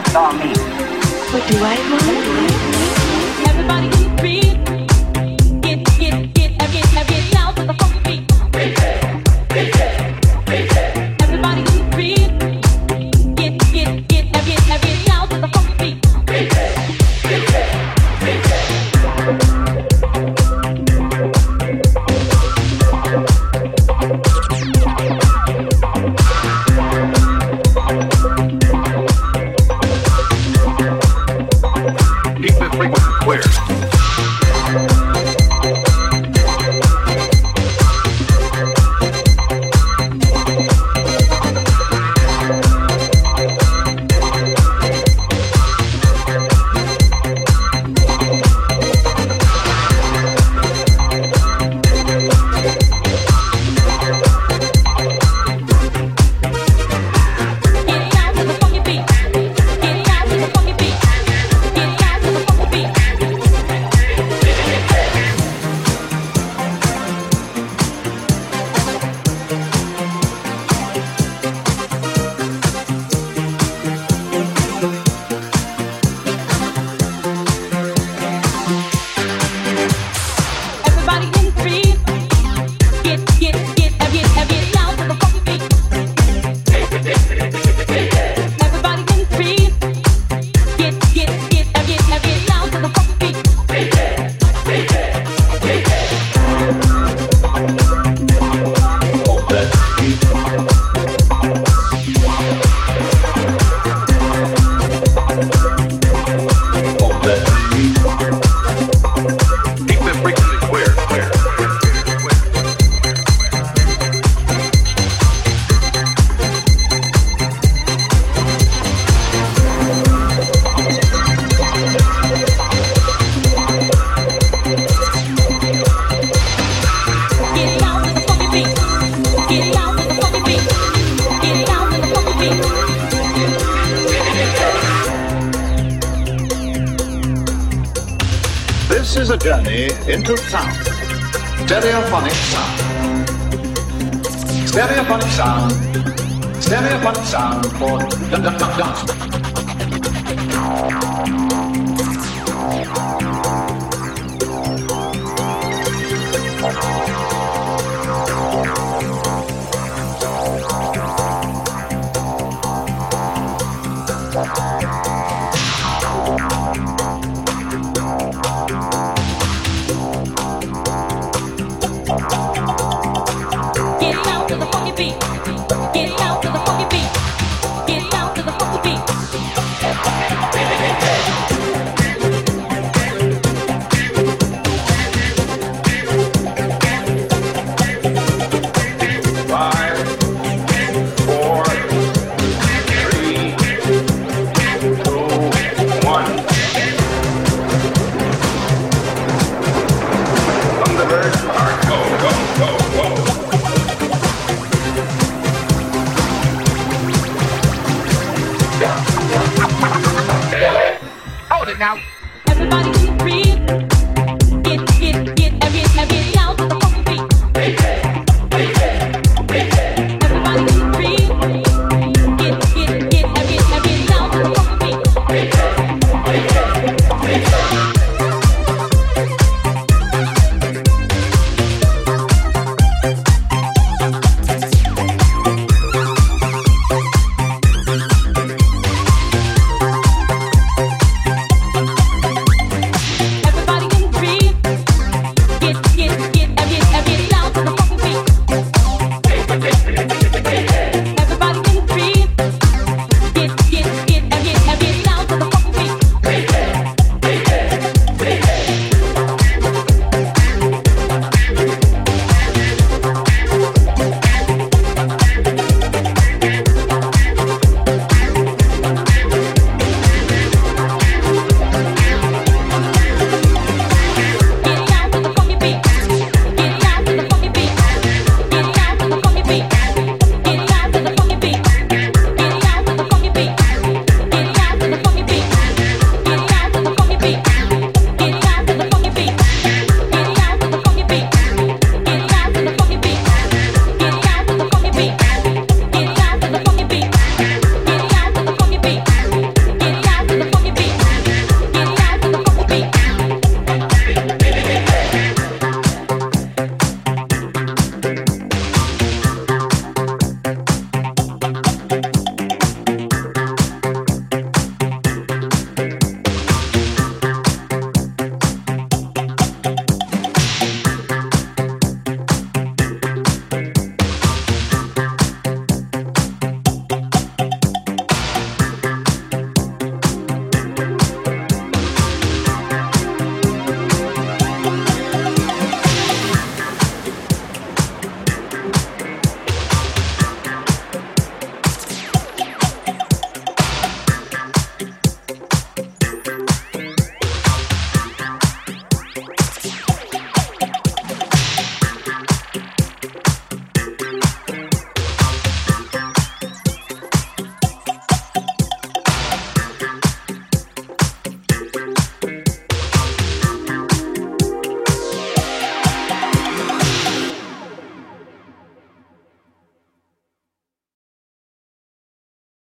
saw me. What do I want? journey into sound. Stereophonic sound. Stereophonic sound. Stereophonic sound for dance. it now. Everybody keep breathing.